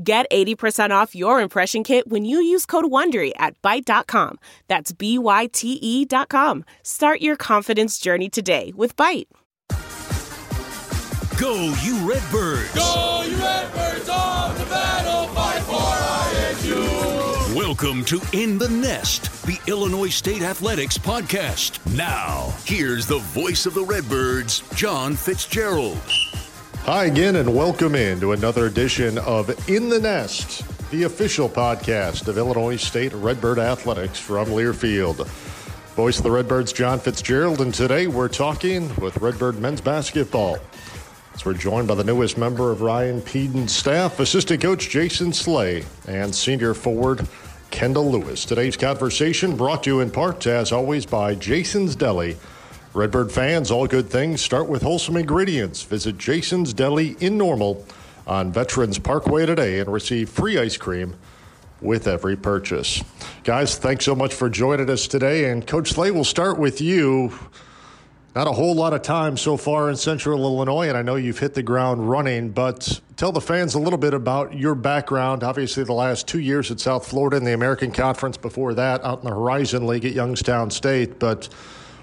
Get 80% off your impression kit when you use code WONDERY at Byte.com. That's B-Y-T-E dot com. Start your confidence journey today with Byte. Go, you Redbirds! Go, you Redbirds on the battle, fight for ISU! Welcome to In the Nest, the Illinois State Athletics podcast. Now, here's the voice of the Redbirds, John Fitzgerald. Hi again, and welcome in to another edition of In the Nest, the official podcast of Illinois State Redbird Athletics from Learfield. Voice of the Redbirds, John Fitzgerald, and today we're talking with Redbird men's basketball. So we're joined by the newest member of Ryan Pedon's staff, assistant coach Jason Slay, and senior forward Kendall Lewis. Today's conversation brought to you in part, as always, by Jason's Deli. Redbird fans, all good things start with wholesome ingredients. Visit Jason's Deli in Normal on Veterans Parkway today and receive free ice cream with every purchase. Guys, thanks so much for joining us today. And Coach Slay, we'll start with you. Not a whole lot of time so far in Central Illinois, and I know you've hit the ground running, but tell the fans a little bit about your background. Obviously, the last two years at South Florida in the American Conference, before that, out in the Horizon League at Youngstown State. But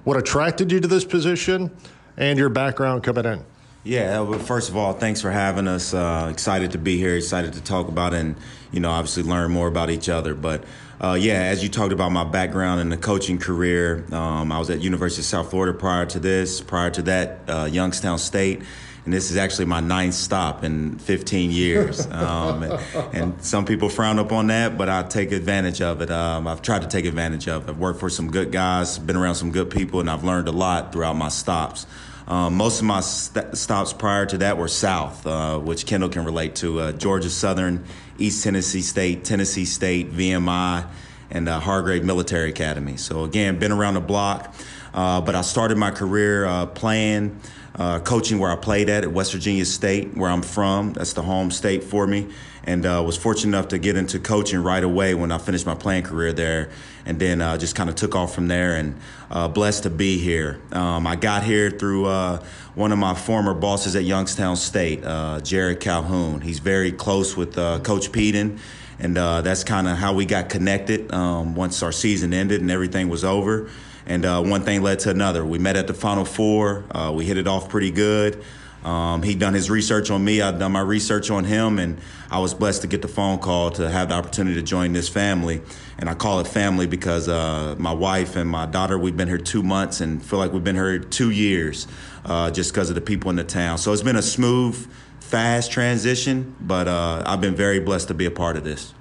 what attracted you to this position and your background coming in. Yeah, well, first of all, thanks for having us. Uh, excited to be here, excited to talk about and, you know, obviously learn more about each other. But uh, yeah, as you talked about my background in the coaching career, um, I was at University of South Florida prior to this. Prior to that, uh, Youngstown State and this is actually my ninth stop in 15 years. Um, and, and, some people frown upon that, but I take advantage of it. Um, I've tried to take advantage of it. I've worked for some good guys, been around some good people, and I've learned a lot throughout my stops. Um, most of my st- stops prior to that were south, uh, which Kendall can relate to uh, Georgia Southern, East Tennessee State, Tennessee State, VMI, and uh, Hargrave Military Academy. So, again, been around the block, uh, but I started my career uh, playing uh, coaching where I played at at West Virginia State, where I'm from. That's the home state for me, and uh, was fortunate enough to get into coaching right away when I finished my playing career there, and then uh, just kind of took off from there. And uh, blessed to be here. Um, I got here through uh, one of my former bosses at Youngstown State, uh, Jerrod Calhoun. He's very close with Coach Pedon. and uh, that's kind of how we got connected um, once our season ended and everything was over. And uh, one thing led to another. We met at the Final Four. Uh, we hit it off pretty good. Um, he'd done his research on me. I'd done my research on him, and I was blessed to get the phone call to have the opportunity to join this family. And I call it family because uh, my wife and my daughter, we've been here two months and feel like we've been here two years uh, just because of the people in the town. So it's been a smooth, fast transition, but uh, I've been very blessed to be a part of this.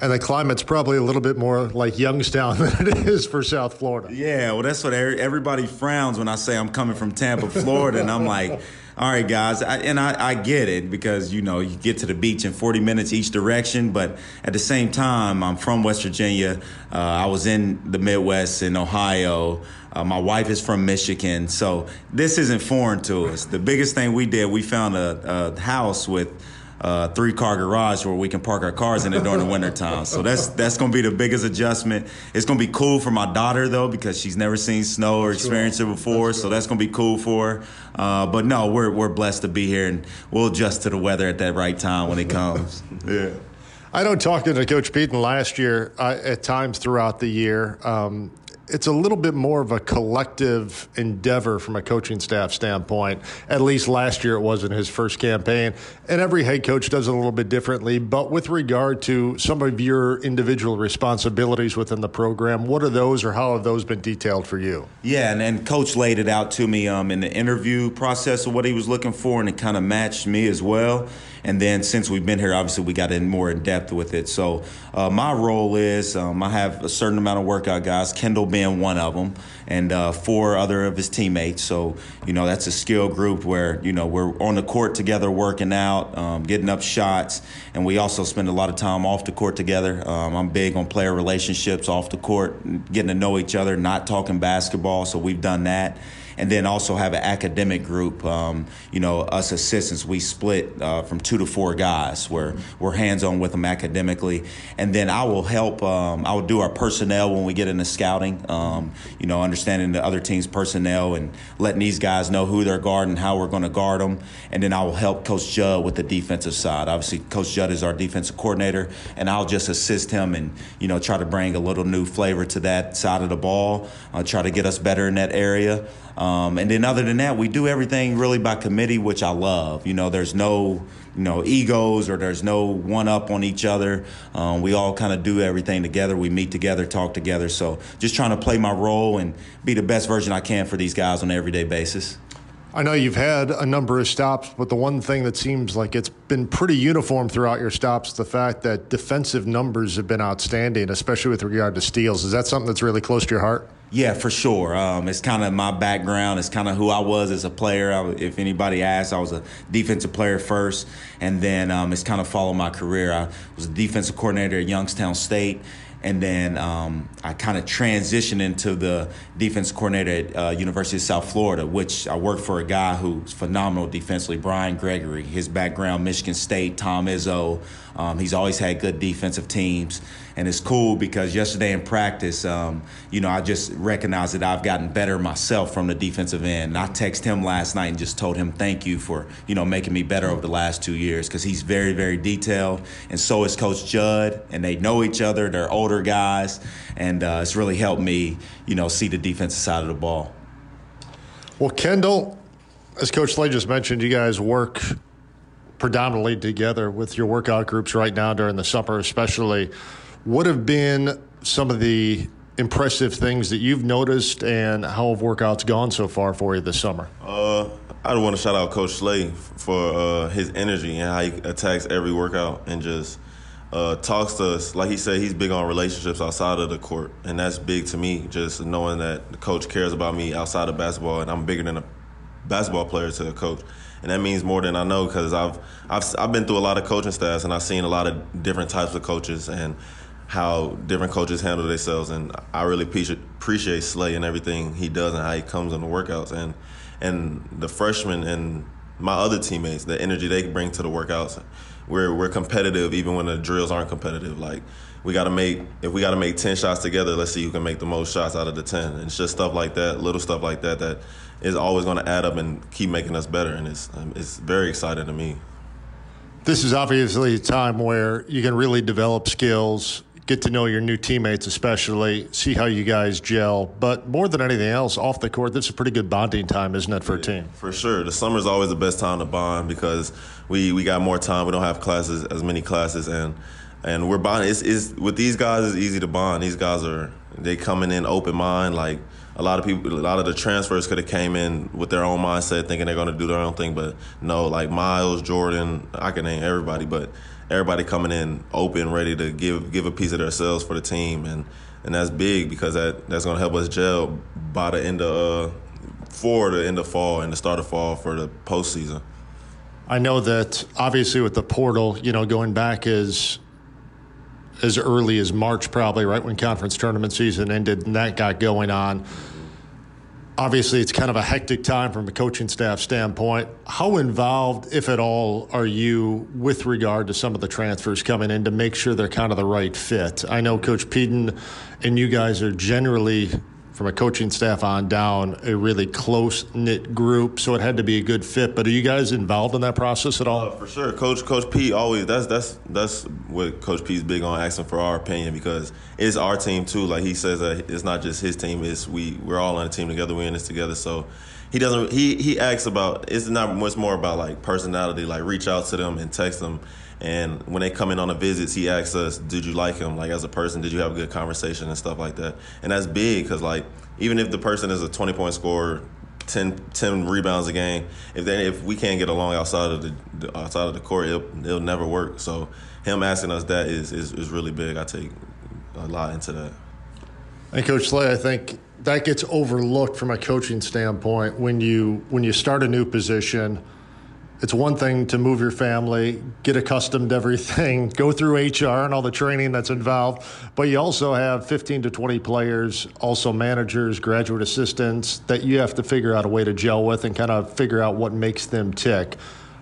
And the climate's probably a little bit more like Youngstown than it is for South Florida. Yeah, well, that's what everybody frowns when I say I'm coming from Tampa, Florida, and I'm like, All right, guys, I, and I, I, get it because you know you get to the beach in 40 minutes each direction, but at the same time, I'm from West Virginia. Uh, I was in the Midwest in Ohio. Uh, my wife is from Michigan, so this isn't foreign to us. The biggest thing we did, we found a, a house with uh, three car garage where we can park our cars in it during the wintertime. So that's that's gonna be the biggest adjustment. It's gonna be cool for my daughter though because she's never seen snow or experienced it before. That's so that's gonna be cool for her. Uh, but no, we're we're blessed to be here and we'll adjust to the weather at that right time when it comes. yeah. I know talking to Coach Pedon last year, uh, at times throughout the year, um, it's a little bit more of a collective endeavor from a coaching staff standpoint. At least last year it was in his first campaign. And every head coach does it a little bit differently. But with regard to some of your individual responsibilities within the program, what are those or how have those been detailed for you? Yeah, and, and coach laid it out to me um, in the interview process of what he was looking for, and it kind of matched me as well. And then since we've been here, obviously we got in more in depth with it. So uh, my role is um, I have a certain amount of workout guys, Kendall being one of them, and uh, four other of his teammates. So you know that's a skill group where you know we're on the court together, working out, um, getting up shots, and we also spend a lot of time off the court together. Um, I'm big on player relationships off the court, getting to know each other, not talking basketball. So we've done that and then also have an academic group. Um, you know, us assistants, we split uh, from two to four guys where we're hands on with them academically, and then I will help. Um, I will do our personnel when we get into scouting. Um, you know, understanding the other team's personnel and letting these guys know who they're guarding, how we're going to guard them, and then I will help Coach Judd with the defensive side. Obviously, Coach Judd is our defensive coordinator, and I'll just assist him and you know try to bring a little new flavor to that side of the ball. I'll try to get us better in that area. And then other than that, we do everything really by committee, which I love. You know, there's no you know egos or there's no one up on each other. Um, we all kind of do everything together. We meet together, talk together. So just trying to play my role and be the best version I can for these guys on an everyday basis. I know you've had a number of stops, but the one thing that seems like it's been pretty uniform throughout your stops the fact that defensive numbers have been outstanding, especially with regard to steals. Is that something that's really close to your heart? Yeah, for sure. Um, it's kind of my background. It's kind of who I was as a player. I, if anybody asks, I was a defensive player first, and then um, it's kind of followed my career. I was a defensive coordinator at Youngstown State, and then um, I kind of transitioned into the defense coordinator at uh, University of South Florida, which I worked for a guy who's phenomenal defensively, Brian Gregory. His background, Michigan State, Tom Izzo. Um, he's always had good defensive teams, and it's cool because yesterday in practice, um, you know, I just recognized that I've gotten better myself from the defensive end. And I texted him last night and just told him thank you for you know making me better over the last two years because he's very very detailed, and so is Coach Judd, and they know each other. They're older guys, and uh, it's really helped me you know see the defensive side of the ball. Well, Kendall, as Coach Slay just mentioned, you guys work predominantly together with your workout groups right now during the summer, especially. What have been some of the impressive things that you've noticed, and how have workouts gone so far for you this summer? Uh, I want to shout out Coach Slay for uh, his energy and how he attacks every workout and just uh, talks to us. Like he said, he's big on relationships outside of the court, and that's big to me. Just knowing that the coach cares about me outside of basketball, and I'm bigger than a basketball player to a coach and that means more than I know because I've I've I've been through a lot of coaching staffs and I've seen a lot of different types of coaches and how different coaches handle themselves and I really appreciate Slay and everything he does and how he comes on the workouts. And and the freshmen and my other teammates the energy they bring to the workouts we're we're competitive even when the drills aren't competitive. Like we got to make if we got to make 10 shots together let's see who can make the most shots out of the 10 and it's just stuff like that little stuff like that that is always going to add up and keep making us better. And it's um, it's very exciting to me. This is obviously a time where you can really develop skills get to know your new teammates especially see how you guys gel. But more than anything else off the court this is a pretty good bonding time isn't it for a team? for sure. The summer is always the best time to bond because we we got more time. We don't have classes as many classes and and we're bonding. It's, it's with these guys. It's easy to bond. These guys are they coming in open mind. Like a lot of people, a lot of the transfers could have came in with their own mindset, thinking they're going to do their own thing. But no, like Miles, Jordan, I can name everybody, but everybody coming in open, ready to give give a piece of themselves for the team, and and that's big because that that's going to help us gel by the end of. Uh, for the end of fall and the start of fall for the postseason. I know that obviously with the portal, you know, going back as as early as March, probably right when conference tournament season ended, and that got going on. Obviously, it's kind of a hectic time from a coaching staff standpoint. How involved, if at all, are you with regard to some of the transfers coming in to make sure they're kind of the right fit? I know Coach Pedon and you guys are generally from a coaching staff on down, a really close knit group. So it had to be a good fit. But are you guys involved in that process at all? Uh, for sure, Coach Coach P always that's that's that's what Coach P is big on asking for our opinion because it's our team too. Like he says that it's not just his team; it's we we're all on a team together. We're in this together. So he doesn't he he asks about it's not much more about like personality. Like reach out to them and text them and when they come in on the visits, he asks us, "Did you like him? Like as a person, did you have a good conversation and stuff like that?" And that's big because like even if the person is a 20 point scorer, 10, 10 rebounds a game, if they if we can't get along outside of the outside of the court, it'll, it'll never work. So him asking us that is, is is really big. I take a lot into that. And Coach Slay, I think that gets overlooked from a coaching standpoint when you when you start a new position it's one thing to move your family, get accustomed to everything, go through HR and all the training that's involved, but you also have 15 to 20 players, also managers, graduate assistants that you have to figure out a way to gel with and kind of figure out what makes them tick.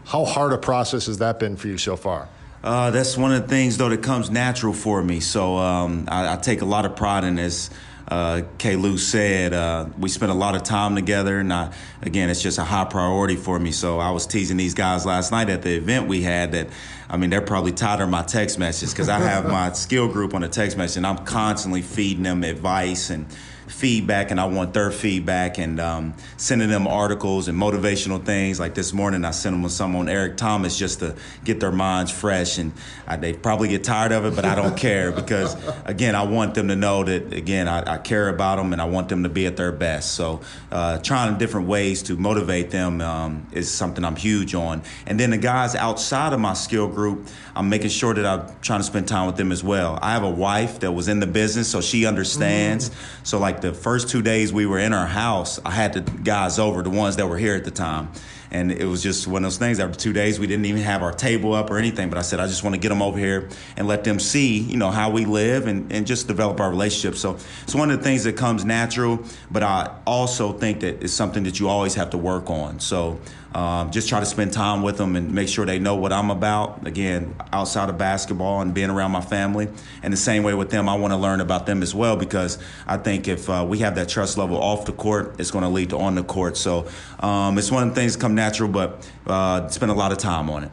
How hard a process has that been for you so far? Uh, that's one of the things, though, that comes natural for me. So um, I, I, take a lot of pride in this uh, K. Lou said, uh, we spent a lot of time together, and I, again, it's just a high priority for me. So I was teasing these guys last night at the event we had that, I mean, they're probably tired of my text messages because I have my skill group on the text message, and I'm constantly feeding them advice and feedback and I want their feedback and um, sending them articles and motivational things. Like this morning, I sent them some on Eric Thomas just to get their minds fresh. And I, they probably get tired of it, but I don't care because, again, I want them to know that, again, I, I, care about them and I want them to be at their best. So uh, trying different ways to motivate them um, is something I'm huge on. And then the guys outside of my skill group, I'm making sure that I'm trying to spend time with them as well. I have a wife that was in the business, so she understands. Mm. So, like the first two days we were in our house, I had the guys over, the ones that were here at the time. And it was just one of those things. After two days, we didn't even have our table up or anything. But I said, I just want to get them over here and let them see, you know, how we live and, and just develop our relationship. So it's one of the things that comes natural. But I also think that it's something that you always have to work on. So um, just try to spend time with them and make sure they know what I'm about. Again, outside of basketball and being around my family. And the same way with them, I want to learn about them as well because I think if uh, we have that trust level off the court, it's going to lead to on the court. So um, it's one of the things come natural, but uh, spend a lot of time on it.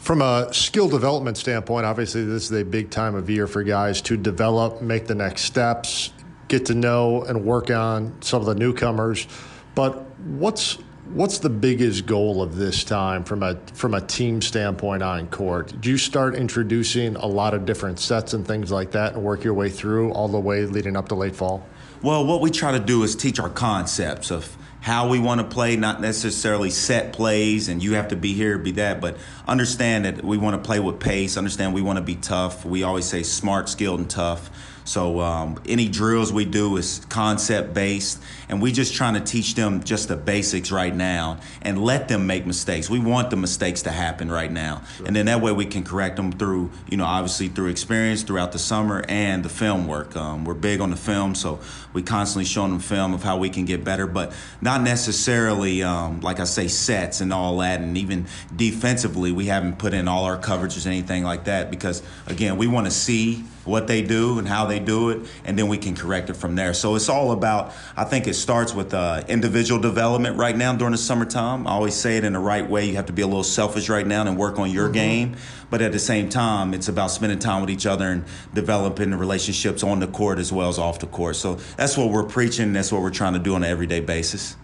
From a skill development standpoint, obviously this is a big time of year for guys to develop, make the next steps, get to know and work on some of the newcomers. But what's What's the biggest goal of this time from a from a team standpoint on court? Do you start introducing a lot of different sets and things like that and work your way through all the way leading up to late fall? Well, what we try to do is teach our concepts of how we want to play, not necessarily set plays and you have to be here, be that, but understand that we want to play with pace, understand we want to be tough. We always say smart, skilled, and tough. So um, any drills we do is concept based, and we just trying to teach them just the basics right now and let them make mistakes. We want the mistakes to happen right now, sure. and then that way we can correct them through, you know, obviously through experience throughout the summer and the film work. Um, we're big on the film, so we constantly showing them film of how we can get better, but not necessarily, um, like I say, sets and all that, and even defensively, we haven't put in all our coverages, or anything like that, because again, we want to see what they do and how they do it, and then we can correct it from there. So it's all about, I think it starts with uh, individual development right now during the summertime. I always say it in the right way. You have to be a little selfish right now and work on your mm-hmm. game. But at the same time, it's about spending time with each other and developing the relationships on the court as well as off the court. So that's what we're preaching. That's what we're trying to do on an everyday basis.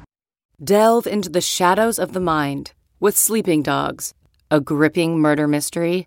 Delve into the shadows of the mind with Sleeping Dogs, a gripping murder mystery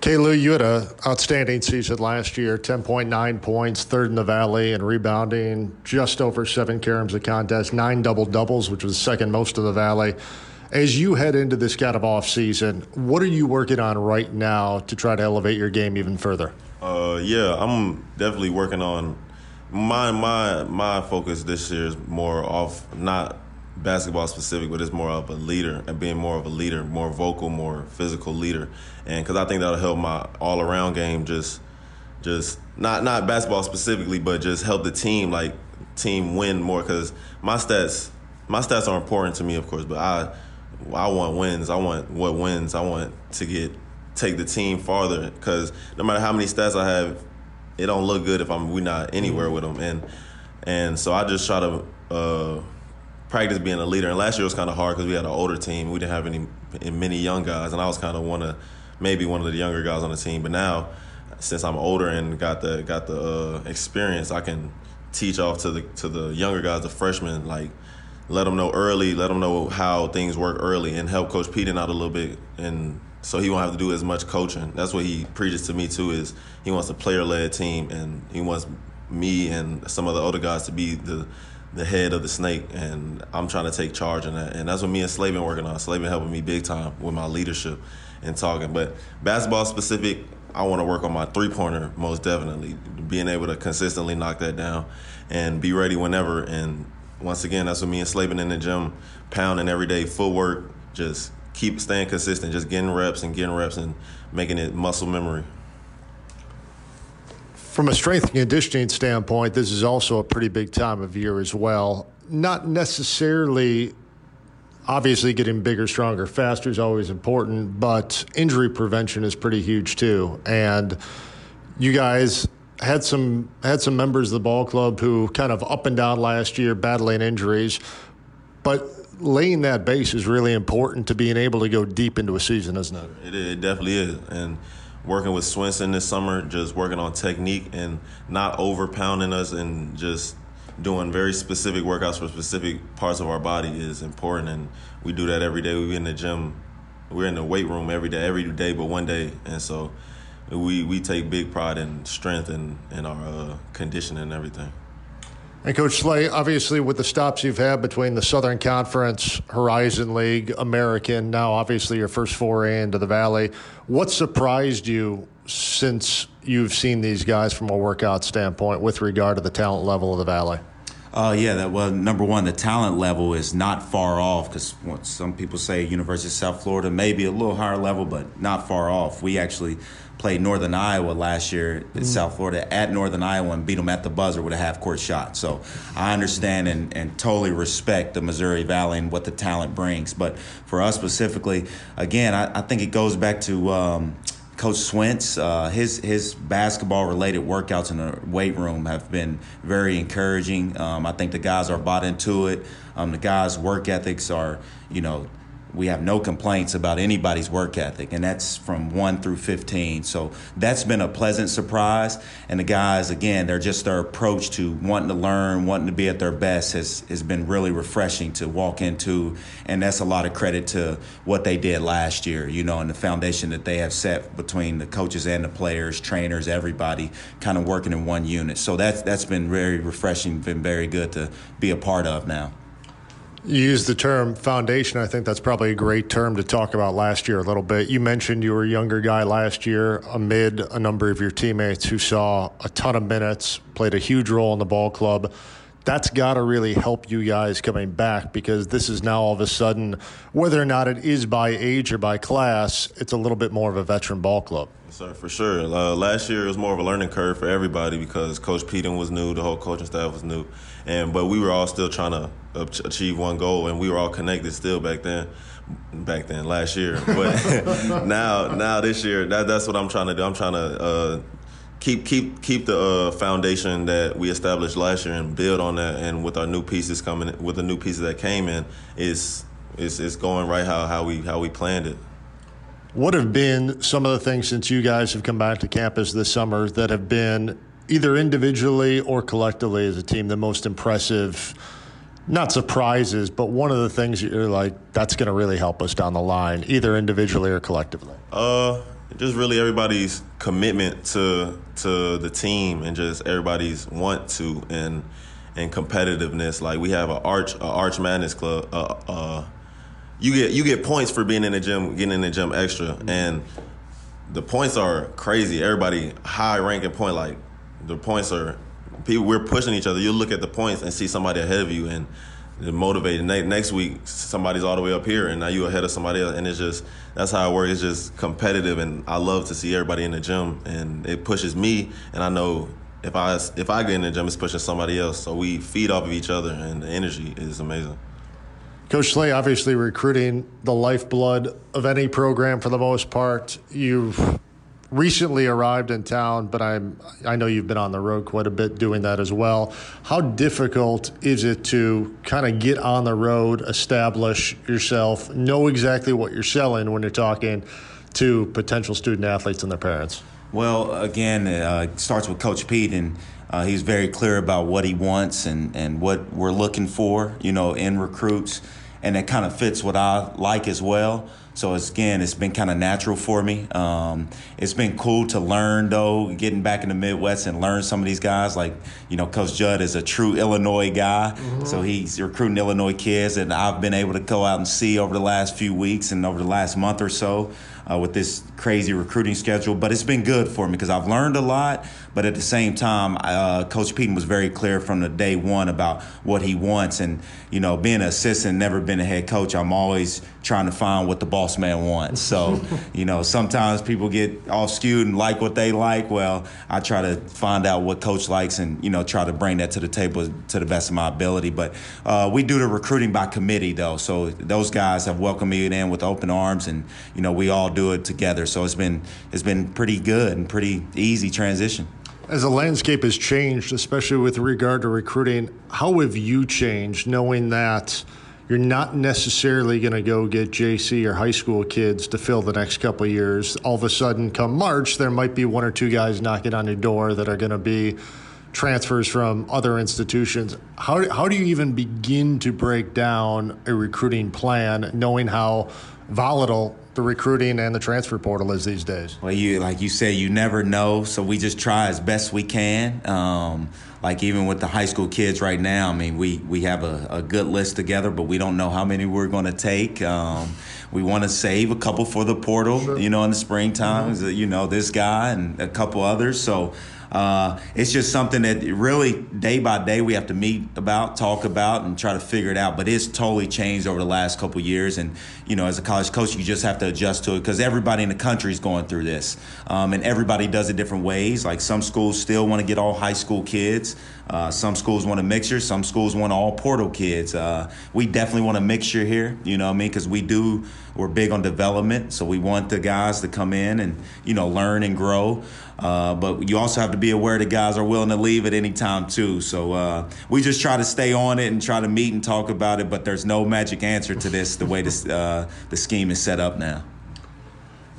Kalu, you had an outstanding season last year 10.9 points, third in the Valley and rebounding, just over seven caroms a contest, nine double doubles, which was second most of the Valley. As you head into this kind of off season, what are you working on right now to try to elevate your game even further? Uh, yeah, I'm definitely working on my my my focus this year is more off not basketball specific, but it's more of a leader and being more of a leader, more vocal, more physical leader, and because I think that'll help my all around game just just not not basketball specifically, but just help the team like team win more because my stats my stats are important to me, of course, but I I want wins. I want what wins. I want to get take the team farther because no matter how many stats I have, it don't look good if I'm we not anywhere with them. And and so I just try to uh, practice being a leader. And last year was kind of hard because we had an older team. We didn't have any many young guys, and I was kind of one of maybe one of the younger guys on the team. But now, since I'm older and got the got the uh, experience, I can teach off to the to the younger guys, the freshmen, like let them know early, let them know how things work early, and help Coach Pedon out a little bit, and so he won't have to do as much coaching. That's what he preaches to me too. Is he wants a player led team, and he wants me and some of the other guys to be the the head of the snake, and I'm trying to take charge in that. And that's what me and Slay been working on. Slay been helping me big time with my leadership and talking. But basketball specific, I want to work on my three pointer most definitely, being able to consistently knock that down and be ready whenever. And once again, that's what me and Slay been in the gym, pounding every day, footwork, just keep staying consistent, just getting reps and getting reps and making it muscle memory. From a strength and conditioning standpoint, this is also a pretty big time of year as well. Not necessarily, obviously, getting bigger, stronger, faster is always important, but injury prevention is pretty huge too. And you guys had some had some members of the ball club who kind of up and down last year battling injuries, but laying that base is really important to being able to go deep into a season, isn't it? It, it definitely is, and working with Swinson this summer, just working on technique and not over pounding us and just doing very specific workouts for specific parts of our body is important. And we do that every day. We in the gym, we're in the weight room every day, every day but one day. And so we, we take big pride in strength and, and our uh, conditioning and everything. And Coach Slay, obviously, with the stops you've had between the Southern Conference, Horizon League, American, now obviously your first foray into the Valley, what surprised you since you've seen these guys from a workout standpoint with regard to the talent level of the Valley? Uh, yeah, that well, number one, the talent level is not far off because some people say University of South Florida may be a little higher level, but not far off. We actually played Northern Iowa last year in mm-hmm. South Florida at Northern Iowa and beat them at the buzzer with a half court shot. So I understand and, and totally respect the Missouri Valley and what the talent brings. But for us specifically, again, I, I think it goes back to. Um, Coach Swintz, uh, his his basketball related workouts in the weight room have been very encouraging. Um, I think the guys are bought into it. Um, the guys' work ethics are, you know, we have no complaints about anybody's work ethic, and that's from 1 through 15. So that's been a pleasant surprise. And the guys, again, they're just their approach to wanting to learn, wanting to be at their best has, has been really refreshing to walk into. And that's a lot of credit to what they did last year, you know, and the foundation that they have set between the coaches and the players, trainers, everybody kind of working in one unit. So that's, that's been very refreshing, been very good to be a part of now. You used the term foundation. I think that's probably a great term to talk about last year a little bit. You mentioned you were a younger guy last year amid a number of your teammates who saw a ton of minutes, played a huge role in the ball club. That's got to really help you guys coming back because this is now all of a sudden, whether or not it is by age or by class, it's a little bit more of a veteran ball club. Sir, for sure. Uh, last year it was more of a learning curve for everybody because Coach Pedon was new, the whole coaching staff was new, and but we were all still trying to achieve one goal, and we were all connected still back then. Back then, last year, but now, now this year, that, that's what I'm trying to do. I'm trying to uh, keep keep keep the uh, foundation that we established last year and build on that. And with our new pieces coming, with the new pieces that came in, is is is going right how how we how we planned it. What have been some of the things since you guys have come back to campus this summer that have been either individually or collectively as a team the most impressive? Not surprises, but one of the things you're like, that's going to really help us down the line, either individually or collectively? Uh, just really everybody's commitment to to the team and just everybody's want to and and competitiveness. Like we have an arch a arch madness club. Uh, uh, you get you get points for being in the gym, getting in the gym extra, and the points are crazy. Everybody high ranking point like the points are people we're pushing each other. You look at the points and see somebody ahead of you and motivated. Next week, somebody's all the way up here, and now you ahead of somebody else, and it's just that's how it works. It's just competitive, and I love to see everybody in the gym, and it pushes me, and I know if I if I get in the gym, it's pushing somebody else. So we feed off of each other, and the energy is amazing. Coach Slay, obviously recruiting the lifeblood of any program for the most part. You've recently arrived in town, but I'm I know you've been on the road quite a bit doing that as well. How difficult is it to kind of get on the road, establish yourself, know exactly what you're selling when you're talking to potential student athletes and their parents? Well, again, uh, it starts with Coach Pete, and uh, he's very clear about what he wants and, and what we're looking for, you know, in recruits, and it kind of fits what I like as well. So it's, again, it's been kind of natural for me. Um, it's been cool to learn though, getting back in the Midwest and learn some of these guys. Like you know, Coach Judd is a true Illinois guy, mm-hmm. so he's recruiting Illinois kids, and I've been able to go out and see over the last few weeks and over the last month or so uh, with this crazy recruiting schedule. But it's been good for me because I've learned a lot. But at the same time, uh, Coach Pedon was very clear from the day one about what he wants. And, you know, being an assistant, never been a head coach, I'm always trying to find what the boss man wants. So, you know, sometimes people get all skewed and like what they like. Well, I try to find out what coach likes and, you know, try to bring that to the table to the best of my ability. But uh, we do the recruiting by committee, though. So those guys have welcomed me in with open arms, and, you know, we all do it together. So it's been, it's been pretty good and pretty easy transition. As the landscape has changed, especially with regard to recruiting, how have you changed knowing that you're not necessarily going to go get JC or high school kids to fill the next couple years? All of a sudden, come March, there might be one or two guys knocking on your door that are going to be transfers from other institutions. How, how do you even begin to break down a recruiting plan knowing how volatile the recruiting and the transfer portal is these days? Well, you like you say, you never know, so we just try as best we can. Um, like even with the high school kids right now, I mean, we we have a, a good list together, but we don't know how many we're going to take. Um, we want to save a couple for the portal, sure. you know, in the springtime. Mm-hmm. You know, this guy and a couple others. So uh, it's just something that really day by day we have to meet about, talk about, and try to figure it out. But it's totally changed over the last couple years. And you know, as a college coach, you just have to adjust to it because everybody in the country is going through this, um, and everybody does it different ways. Like some schools still want to get all high school kids. Uh, some schools want a mixture. Some schools want all portal kids. Uh, we definitely want a mixture here. You know what I mean? Because we do we're big on development, so we want the guys to come in and you know learn and grow. Uh, but you also have to be aware the guys are willing to leave at any time too. So uh, we just try to stay on it and try to meet and talk about it. But there's no magic answer to this. The way this uh, the scheme is set up now.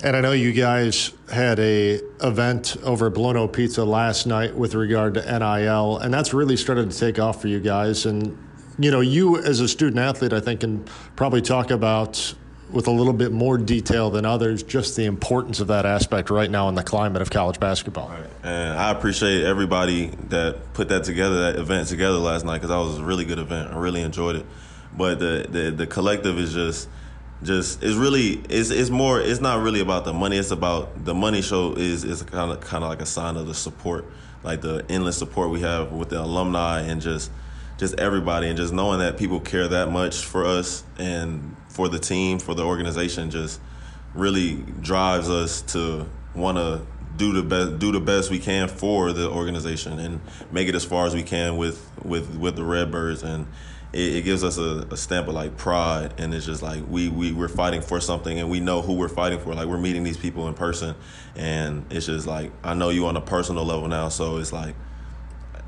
And I know you guys had a event over at Buono Pizza last night with regard to NIL, and that's really started to take off for you guys. And you know, you as a student athlete, I think, can probably talk about with a little bit more detail than others just the importance of that aspect right now in the climate of college basketball. Right. And I appreciate everybody that put that together, that event together last night, because that was a really good event. I really enjoyed it. But the the, the collective is just just it's really it's it's more it's not really about the money it's about the money show is is kind of kind of like a sign of the support like the endless support we have with the alumni and just just everybody and just knowing that people care that much for us and for the team for the organization just really drives us to want to do the best do the best we can for the organization and make it as far as we can with with with the Redbirds. And it, it gives us a, a, stamp of like pride. And it's just like we, we we're fighting for something and we know who we're fighting for. Like we're meeting these people in person. And it's just like i know you on a personal level now. So it's like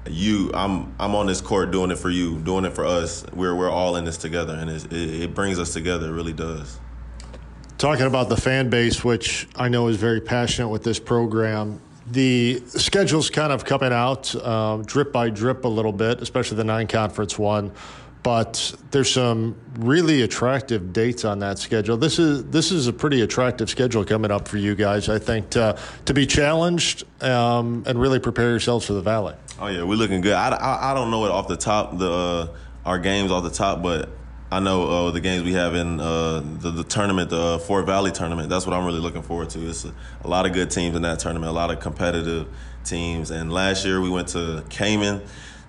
you i'm i'm on this court doing it for you doing it for us we're we're all in this together and it, it brings us together it really does talking about the fan base which i know is very passionate with this program the schedule's kind of coming out uh, drip by drip a little bit especially the nine conference one but there's some really attractive dates on that schedule. This is this is a pretty attractive schedule coming up for you guys. I think to, to be challenged um, and really prepare yourselves for the Valley. Oh yeah, we're looking good. I, I, I don't know it off the top the uh, our games off the top, but I know uh, the games we have in uh, the, the, tournament, the uh, Fort Valley tournament. That's what I'm really looking forward to. It's a, a, lot of good teams in that tournament, a lot of competitive teams. And last year we went to Cayman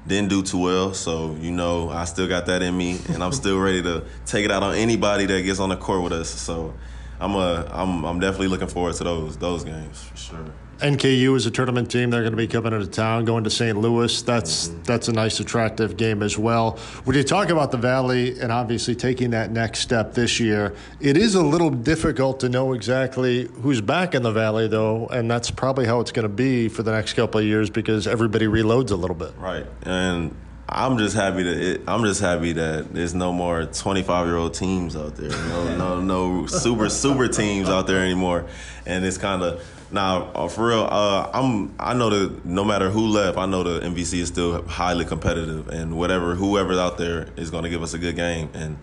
didn't do too well. So, you know, I still got that in me and I'm still ready to take it out on anybody that gets on the court with us. So I'm a I'm I'm definitely looking forward to those those games for sure. NKU is a tournament team. They're going to be coming into town, going to St. Louis. That's mm-hmm. that's a nice, attractive game as well. When you talk about the Valley and obviously taking that next step this year, it is a little difficult to know exactly who's back in the Valley, though, and that's probably how it's going to be for the next couple of years because everybody reloads a little bit. Right, and I'm just happy that it, I'm just happy that there's no more 25 year old teams out there. No, no, no super super teams out there anymore, and it's kind of now, uh, for real, uh, I'm. I know that no matter who left, I know the MVC is still highly competitive, and whatever whoever's out there is going to give us a good game. And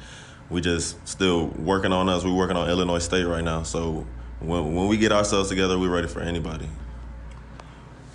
we just still working on us. We're working on Illinois State right now. So when when we get ourselves together, we're ready for anybody.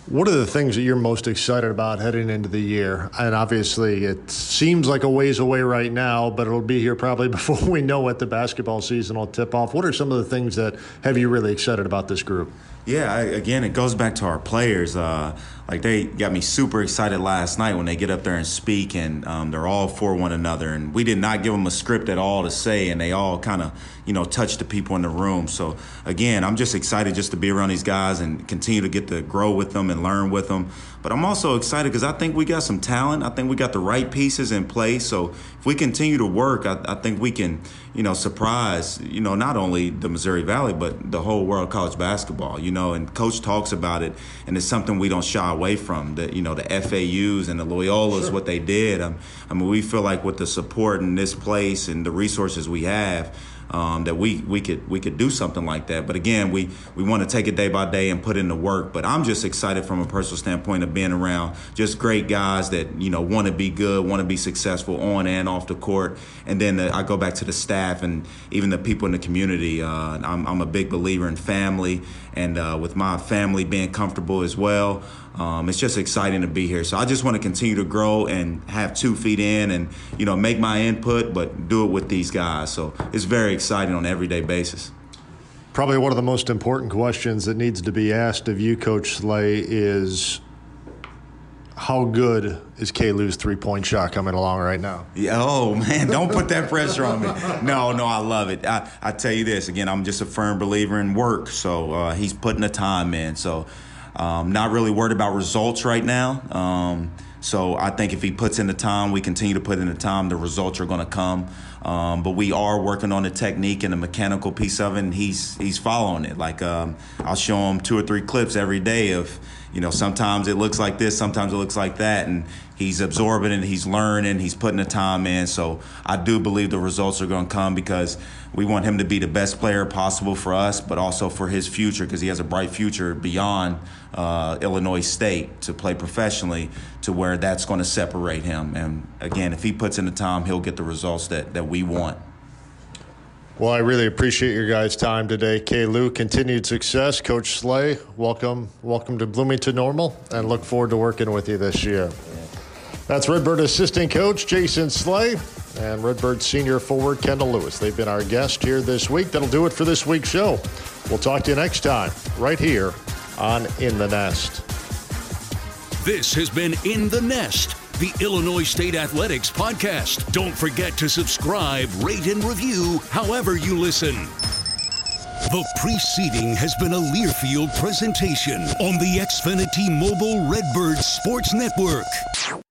What are the things that you're most excited about heading into the year? And obviously, it seems like a ways away right now, but it'll be here probably before we know what the basketball season will tip off. What are some of the things that have you really excited about this group? Yeah, I, again, it goes back to our players. Uh, like they got me super excited last night when they get up there and speak, and um, they're all for one another. And we did not give them a script at all to say, and they all kind of, you know, touched the people in the room. So again, I'm just excited just to be around these guys and continue to get to grow with them and learn with them. But I'm also excited because I think we got some talent. I think we got the right pieces in place. So if we continue to work, I, I think we can, you know, surprise, you know, not only the Missouri Valley but the whole world of college basketball. You know, and Coach talks about it, and it's something we don't shy away from. The you know the FAUs and the Loyolas, sure. what they did. Um, I mean, we feel like with the support in this place and the resources we have um, that we we could we could do something like that. But again, we we want to take it day by day and put in the work. But I'm just excited from a personal standpoint of being around just great guys that you know want to be good, want to be successful on and off the court. And then the, I go back to the staff and even the people in the community. Uh, I'm, I'm a big believer in family, and uh, with my family being comfortable as well. Um, it's just exciting to be here. So I just want to continue to grow and have two feet in and, you know, make my input, but do it with these guys. So it's very exciting on an everyday basis. Probably one of the most important questions that needs to be asked of you, Coach Slay, is how good is Kalu's three point shot coming along right now? Yeah, oh man, don't put that pressure on me. No, no, I love it. I, I tell you this again, I'm just a firm believer in work. So uh, he's putting the time in. So um, not really worried about results right now. Um, So I think if he puts in the time, we continue to put in the time, the results are going to come. Um, but we are working on the technique and the mechanical piece of it, and he's he's following it. Like um, I'll show him two or three clips every day of, you know, sometimes it looks like this, sometimes it looks like that, and he's absorbing it, he's learning, he's putting the time in. So I do believe the results are going to come because we want him to be the best player possible for us, but also for his future because he has a bright future beyond uh, Illinois State to play professionally to where that's going to separate him. And again, if he puts in the time, he'll get the results that, that we want. Well, I really appreciate your guys' time today. K. Lou, continued success. Coach Slay, welcome, welcome to Bloomington Normal, and look forward to working with you this year. That's Redbird assistant coach Jason Slay and Redbird senior forward Kendall Lewis. They've been our guest here this week. That'll do it for this week's show. We'll talk to you next time, right here on In the Nest. This has been In the Nest, the Illinois State Athletics podcast. Don't forget to subscribe, rate, and review however you listen. The preceding has been a Learfield presentation on the Xfinity Mobile Redbird Sports Network.